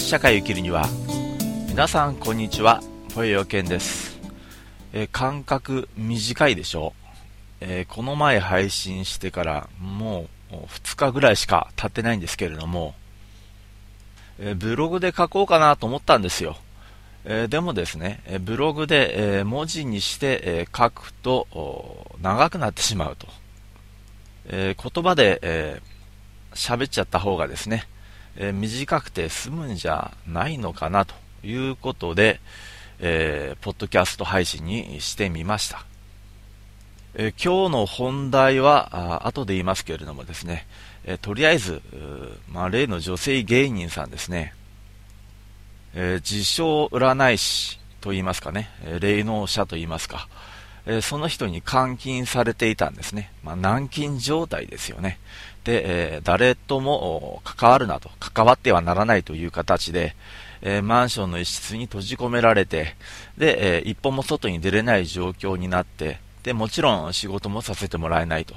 し社会を生きるには。皆さんこんにちは。ぽよよけんです、えー、間隔短いでしょ、えー、この前配信してからもう2日ぐらいしか経ってないんですけれども、えー、ブログで書こうかなと思ったんですよ。え、でもですね、えブログで、え、文字にして、え、書くと長くなってしまうと、え言葉で、え喋っちゃった方がですね、え短くて済むんじゃないのかなということで、えポッドキャスト配信にしてみました。え今日の本題はあ後で言いますけれどもですね、えとりあえず、まあ、例の女性芸人さんですね、え、自称占い師と言いますかね、え、霊能者と言いますか、え、その人に監禁されていたんですね。まあ、軟禁状態ですよね。で、え誰とも関わるなと、関わってはならないという形で、えマンションの一室に閉じ込められて、で、え一歩も外に出れない状況になって、で、もちろん仕事もさせてもらえないと。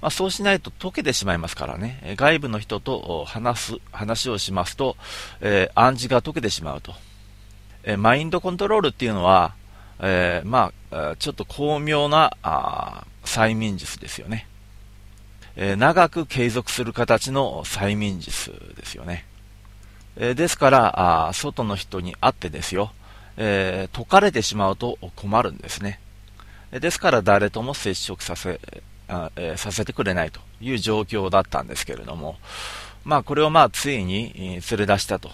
まあ、そうしないと溶けてしまいますからね、外部の人と話す、話をしますと、えー、暗示が溶けてしまうと。え、マインドコントロールっていうのは、え、まあ、ちょっと巧妙な催眠術ですよね。え長く継続する形の催眠術ですよね。えですから、あ外の人に会ってですよ、えー解かれてしまうと困るんですね。ですから誰とも接触させあえさせてくれないという状況だったんですけれども、まあ、これをまあついに連れ出したと、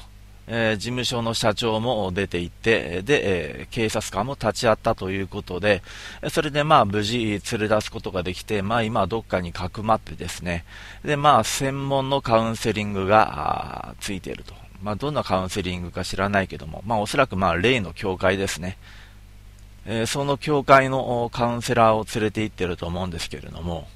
えー、事務所の社長も出て行って、で、えー、警察官も立ち会ったということで、それでまあ無事連れ出すことができて、まあ、今どっかにかくまってですね、でまあ、専門のカウンセリングがついていると。まあ、どんなカウンセリングか知らないけども、まあ、おそらくまあ例の教会ですね。えー、その教会のカウンセラーを連れて行ってると思うんですけれども、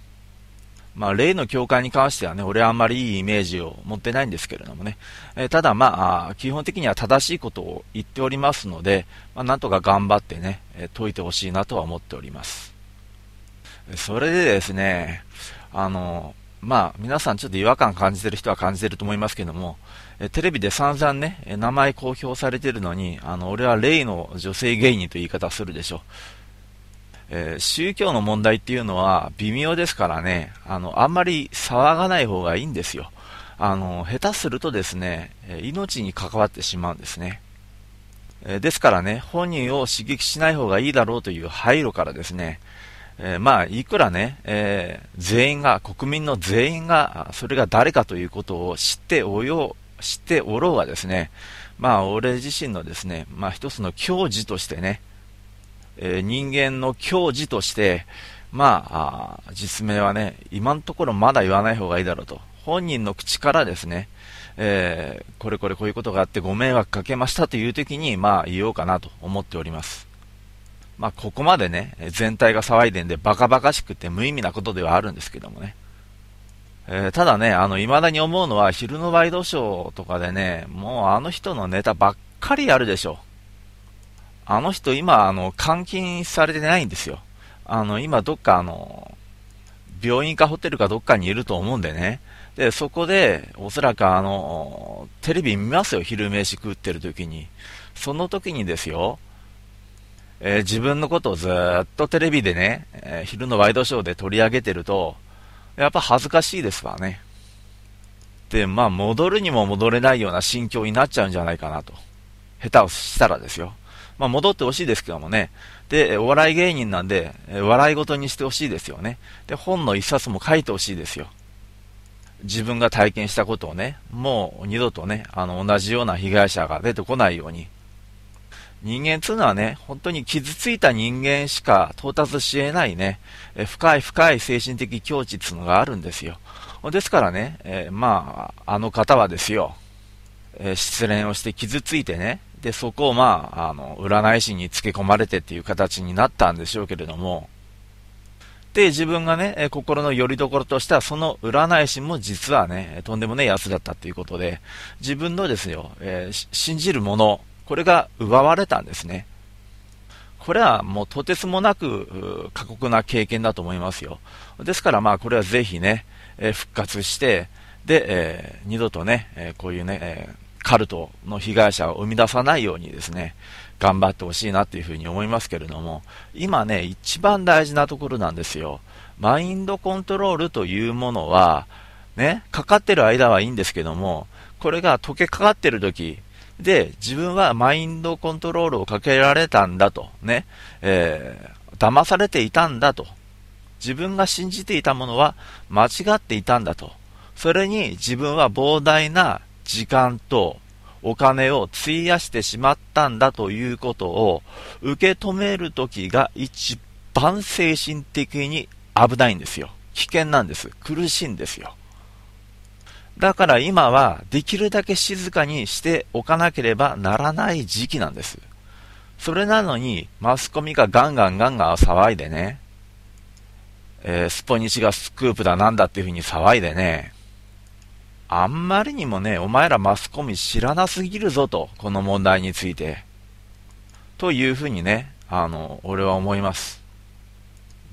まあ、例の教会に関してはね、俺はあんまりいいイメージを持ってないんですけれどもね、えー、ただまあ、基本的には正しいことを言っておりますので、まあ、なんとか頑張ってね、えー、解いてほしいなとは思っております。それでですね、あの、まあ、皆さんちょっと違和感感じてる人は感じてると思いますけども、えテレビで散々ね、名前公表されてるのに、あの、俺は例の女性芸人という言い方するでしょう。えー、宗教の問題っていうのは微妙ですからね、あの、あんまり騒がない方がいいんですよ。あの、下手するとですね、命に関わってしまうんですね。えですからね、本人を刺激しない方がいいだろうという配慮からですね、えー、まあ、いくらね、えー、全員が、国民の全員が、それが誰かということを知っておよう、知っておろうがですね、まあ、俺自身のですね、まあ、一つの矜持としてね、えー、人間の矜持として、まあ実名はね、今のところまだ言わない方がいいだろうと。本人の口からですね、えー、これこれこういうことがあってご迷惑かけましたという時に、まあ言おうかなと思っております。まあ、ここまでね、全体が騒いでんで、バカバカしくて無意味なことではあるんですけどもね。えー、ただね、あの、未だに思うのは、昼のワイドショーとかでね、もうあの人のネタばっかりやるでしょう。あの人今、あの、監禁されてないんですよ。あの、今どっかあの、病院かホテルかどっかにいると思うんでね。で、そこで、おそらくあの、テレビ見ますよ、昼飯食ってる時に。その時にですよ、えー、自分のことをずっとテレビでね、えー、昼のワイドショーで取り上げてると、やっぱ恥ずかしいですわね。で、まあ、戻るにも戻れないような心境になっちゃうんじゃないかなと。下手をしたらですよ。まあ、戻ってほしいですけどもね。で、お笑い芸人なんで、笑い事にしてほしいですよね。で、本の一冊も書いてほしいですよ。自分が体験したことをね、もう二度とね、あの、同じような被害者が出てこないように、人間っていうのはね、本当に傷ついた人間しか到達し得ないね、深い深い精神的境地っていうのがあるんですよ。ですからね、えー、まあ、あの方はですよ、えー、失恋をして傷ついてね、で、そこをまあ、あの、占い師につけ込まれてっていう形になったんでしょうけれども、で、自分がね、心の拠り所としては、その占い師も実はね、とんでもねえ奴だったっていうことで、自分のですよ、えー、信じるもの、これが奪われたんですね。これはもうとてつもなく過酷な経験だと思いますよ。ですからまあこれはぜひね、え復活して、で、えー、二度とね、えこういうね、えカルトの被害者を生み出さないようにですね、頑張ってほしいなっていうふうに思いますけれども、今ね、一番大事なところなんですよ。マインドコントロールというものは、ね、かかってる間はいいんですけども、これが溶けかかってる時、で、自分はマインドコントロールをかけられたんだと、ね、えー、騙されていたんだと、自分が信じていたものは間違っていたんだと、それに自分は膨大な時間とお金を費やしてしまったんだということを受け止めるときが一番精神的に危ないんですよ。危険なんです。苦しいんですよ。だから今はできるだけ静かにしておかなければならない時期なんです。それなのにマスコミがガンガンガンガン騒いでね、えー、スポニチがスクープだなんだっていう風に騒いでね、あんまりにもね、お前らマスコミ知らなすぎるぞと、この問題について。というふうにね、あの、俺は思います。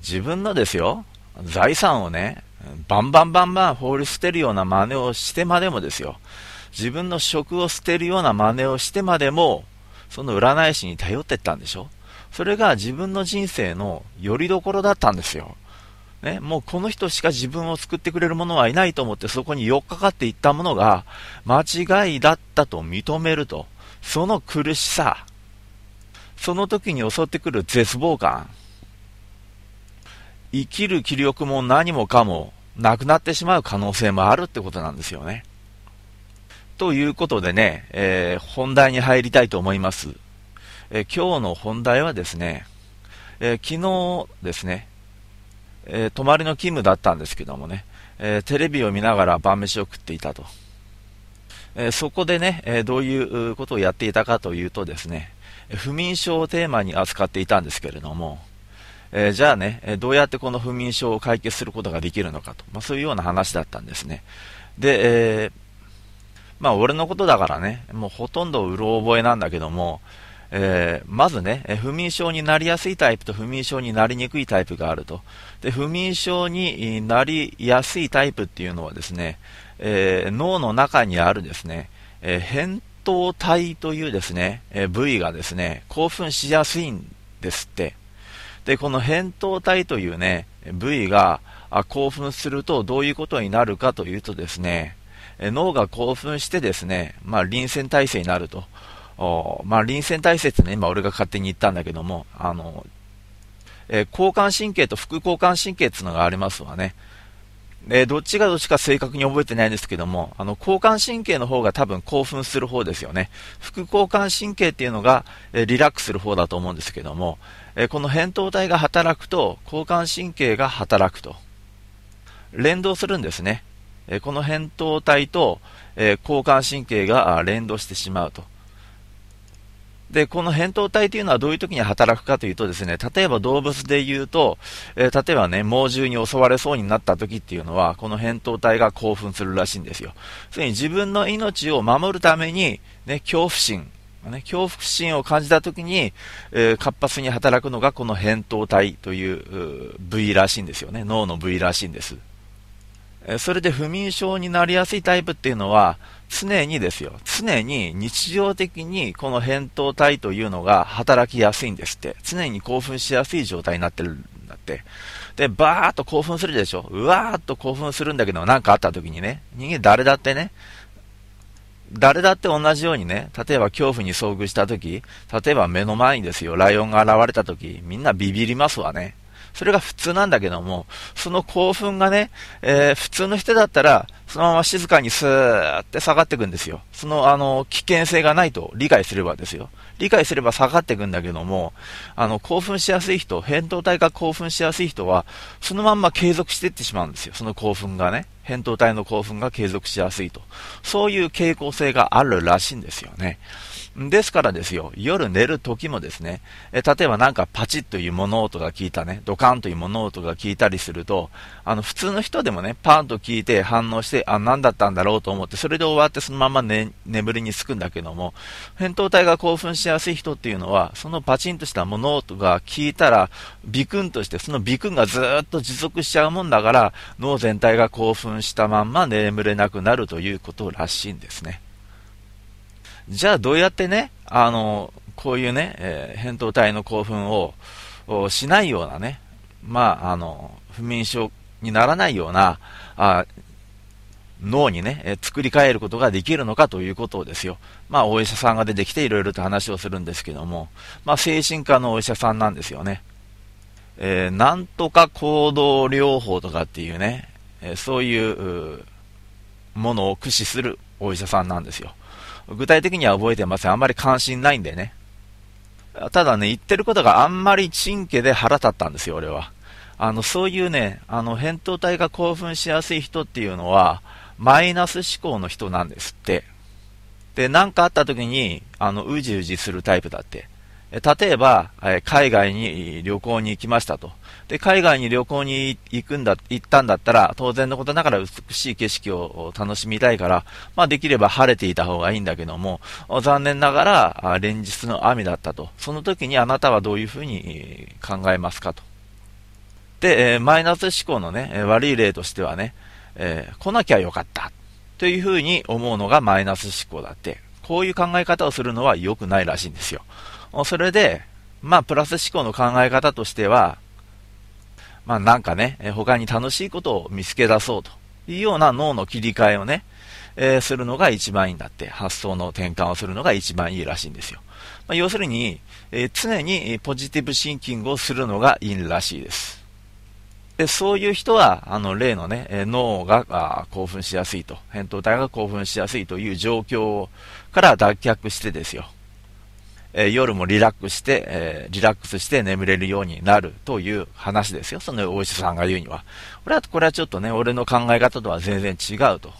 自分のですよ、財産をね、バンバンバンバン放り捨てるような真似をしてまでもですよ、自分の職を捨てるような真似をしてまでも、その占い師に頼ってったんでしょそれが自分の人生の拠り所だったんですよ。ね、もうこの人しか自分を救ってくれる者はいないと思ってそこに寄っかかっていったものが間違いだったと認めると、その苦しさ、その時に襲ってくる絶望感、生きる気力も何もかもなくなってしまう可能性もあるってことなんですよね。ということでね、えー、本題に入りたいと思います。えー、今日の本題はですね、えー、昨日ですね、えー、泊まりの勤務だったんですけどもね、えー、テレビを見ながら晩飯を食っていたと。え、そこでね、えどういうことをやっていたかというとですね、不眠症をテーマに扱っていたんですけれども、えじゃあね、どうやってこの不眠症を解決することができるのかと、まあ、そういうような話だったんですね。で、えまあ俺のことだからね、もうほとんどうろ覚えなんだけども、えー、まずね、不眠症になりやすいタイプと不眠症になりにくいタイプがあると。で、不眠症になりやすいタイプっていうのはですね、えー、脳の中にあるですね、えー、扁桃体というですね、え部位がですね、興奮しやすいんですって。で、この扁桃体というね、部位が興奮するとどういうことになるかというとですね、脳が興奮してですね、まあ、臨戦態勢になると。まあ、臨戦態勢ってね、今俺が勝手に言ったんだけども、あの、えー、交感神経と副交感神経っていうのがありますわね。えー、どっちがどっちか正確に覚えてないんですけども、あの、交感神経の方が多分興奮する方ですよね。副交感神経っていうのが、えー、リラックスする方だと思うんですけども、えこの扁桃体が働くと、交感神経が働くと。連動するんですね。えこの扁桃体と、え交感神経が連動してしまうと。で、この扁桃体というのはどういう時に働くかというとですね、例えば動物で言うと、えー、例えばね、猛獣に襲われそうになった時っていうのは、この扁桃体が興奮するらしいんですよ。つまり自分の命を守るために、ね、恐怖心、ね、恐怖心を感じた時に、えー、活発に働くのがこの扁桃体という部位らしいんですよね。脳の部位らしいんです。それで不眠症になりやすいタイプっていうのは、常にですよ、常に日常的にこの扁桃体というのが働きやすいんですって。常に興奮しやすい状態になってるんだって。で、バーっと興奮するでしょ。うわーっと興奮するんだけど、なんかあった時にね、人間誰だってね、誰だって同じようにね、例えば恐怖に遭遇した時、例えば目の前にですよ、ライオンが現れた時、みんなビビりますわね。それが普通なんだけども、その興奮がね、えー、普通の人だったら、そのまま静かにスーって下がっていくんですよ。その、あの、危険性がないと理解すればですよ。理解すれば下がっていくんだけども、あの、興奮しやすい人、扁桃体が興奮しやすい人は、そのまんま継続していってしまうんですよ。その興奮がね。扁桃体の興奮が継続しやすいと。そういう傾向性があるらしいんですよね。ですからですよ、夜寝る時もですね、え例えばなんかパチッという物音が聞いたね、ドカンという物音が聞いたりすると、あの、普通の人でもね、パーンと聞いて反応して、あ、何だったんだろうと思って、それで終わってそのまま、ね、眠りにつくんだけども、扁桃体が興奮しやすい人っていうのは、そのパチンとした物音が聞いたら、ビクンとして、そのビクンがずっと持続しちゃうもんだから、脳全体が興奮したまんま眠れなくなるということらしいんですね。じゃあどうやってね、あの、こういうね、えー、扁桃体の興奮をしないようなね、まあ、あの、不眠症にならないような、あ脳にね、え作り変えることができるのかということをですよ。まあ、お医者さんが出てきていろいろと話をするんですけども、まあ、精神科のお医者さんなんですよね。えー、なんとか行動療法とかっていうね、えー、そういうものを駆使するお医者さんなんですよ。具体的には覚えてません。あんまり関心ないんでね。ただね、言ってることがあんまりチンケで腹立ったんですよ、俺は。あの、そういうね、あの、扁桃体が興奮しやすい人っていうのは、マイナス思考の人なんですって。で、何かあった時に、あの、うじうじするタイプだって。例えば、海外に旅行に行きましたと。で、海外に旅行に行くんだ、行ったんだったら、当然のことながら美しい景色を楽しみたいから、まあできれば晴れていた方がいいんだけども、残念ながら、連日の雨だったと。その時にあなたはどういうふうに考えますかと。で、マイナス思考のね、悪い例としてはね、えー、来なきゃよかった。というふうに思うのがマイナス思考だって、こういう考え方をするのは良くないらしいんですよ。それで、まあ、プラス思考の考え方としては、まあ、なんかね、他に楽しいことを見つけ出そうというような脳の切り替えをね、えー、するのが一番いいんだって、発想の転換をするのが一番いいらしいんですよ。まあ、要するに、えー、常にポジティブシンキングをするのがいいらしいです。で、そういう人は、あの、例のね、え脳が興奮しやすいと、扁桃体が興奮しやすいという状況から脱却してですよ。え夜もリラックスして、えリラックスして眠れるようになるという話ですよ。そのお医者さんが言うには。これは、これはちょっとね、俺の考え方とは全然違うと。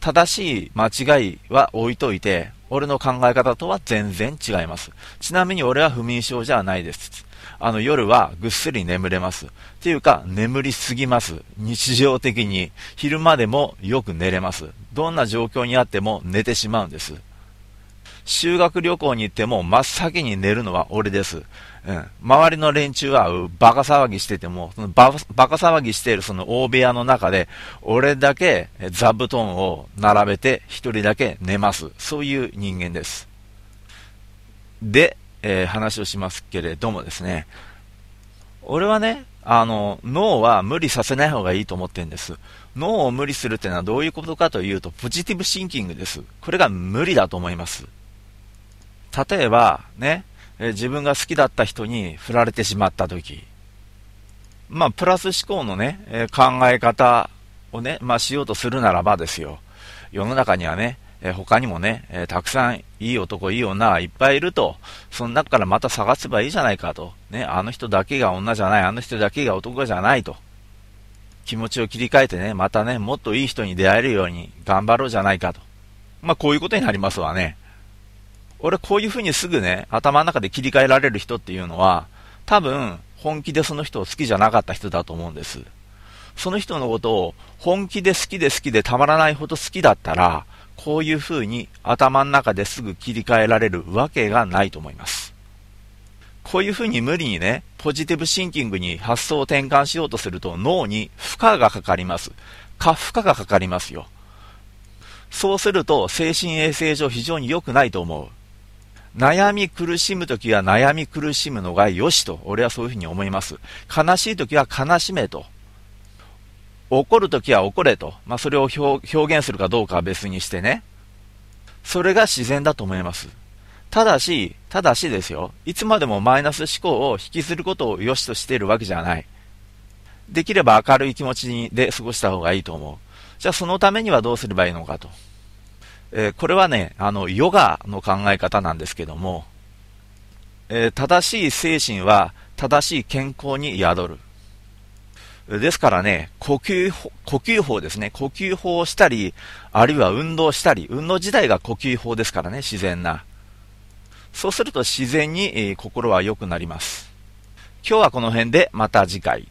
正しい間違いは置いといて、俺の考え方とは全然違います。ちなみに俺は不眠症じゃないです。あの夜はぐっすり眠れます。っていうか、眠りすぎます。日常的に。昼間でもよく寝れます。どんな状況にあっても寝てしまうんです。修学旅行に行っても真っ先に寝るのは俺です。うん。周りの連中はバカ騒ぎしてても、そのババカ騒ぎしているその大部屋の中で、俺だけ座布団を並べて一人だけ寝ます。そういう人間です。で、えー、話をしますけれどもですね、俺はね、あの、脳は無理させない方がいいと思ってるんです。脳を無理するっていうのはどういうことかというと、ポジティブシンキングです。これが無理だと思います。例えば、ね、え自分が好きだった人に振られてしまった時、まあ、プラス思考のね、え考え方をね、まあ、しようとするならばですよ。世の中にはね、え他にもね、えたくさんいい男、いい女いっぱいいると、その中からまた探せばいいじゃないかと。ね、あの人だけが女じゃない、あの人だけが男じゃないと。気持ちを切り替えてね、またね、もっといい人に出会えるように頑張ろうじゃないかと。まあ、こういうことになりますわね。俺こういう風にすぐね、頭の中で切り替えられる人っていうのは、多分、本気でその人を好きじゃなかった人だと思うんです。その人のことを本気で好きで好きでたまらないほど好きだったら、こういう風に頭の中ですぐ切り替えられるわけがないと思います。こういう風に無理にね、ポジティブシンキングに発想を転換しようとすると脳に負荷がかかります。過負荷がかかりますよ。そうすると精神衛生上非常に良くないと思う。悩み苦しむときは悩み苦しむのが良しと、俺はそういうふうに思います。悲しいときは悲しめと。怒るときは怒れと。まあ、それを表現するかどうかは別にしてね。それが自然だと思います。ただし、ただしですよ。いつまでもマイナス思考を引きずることを良しとしているわけじゃない。できれば明るい気持ちで過ごした方がいいと思う。じゃあそのためにはどうすればいいのかと。えー、これはね、あの、ヨガの考え方なんですけども、えー、正しい精神は正しい健康に宿る。ですからね、呼吸、呼吸法ですね。呼吸法をしたり、あるいは運動したり、運動自体が呼吸法ですからね、自然な。そうすると自然に、えー、心は良くなります。今日はこの辺でまた次回。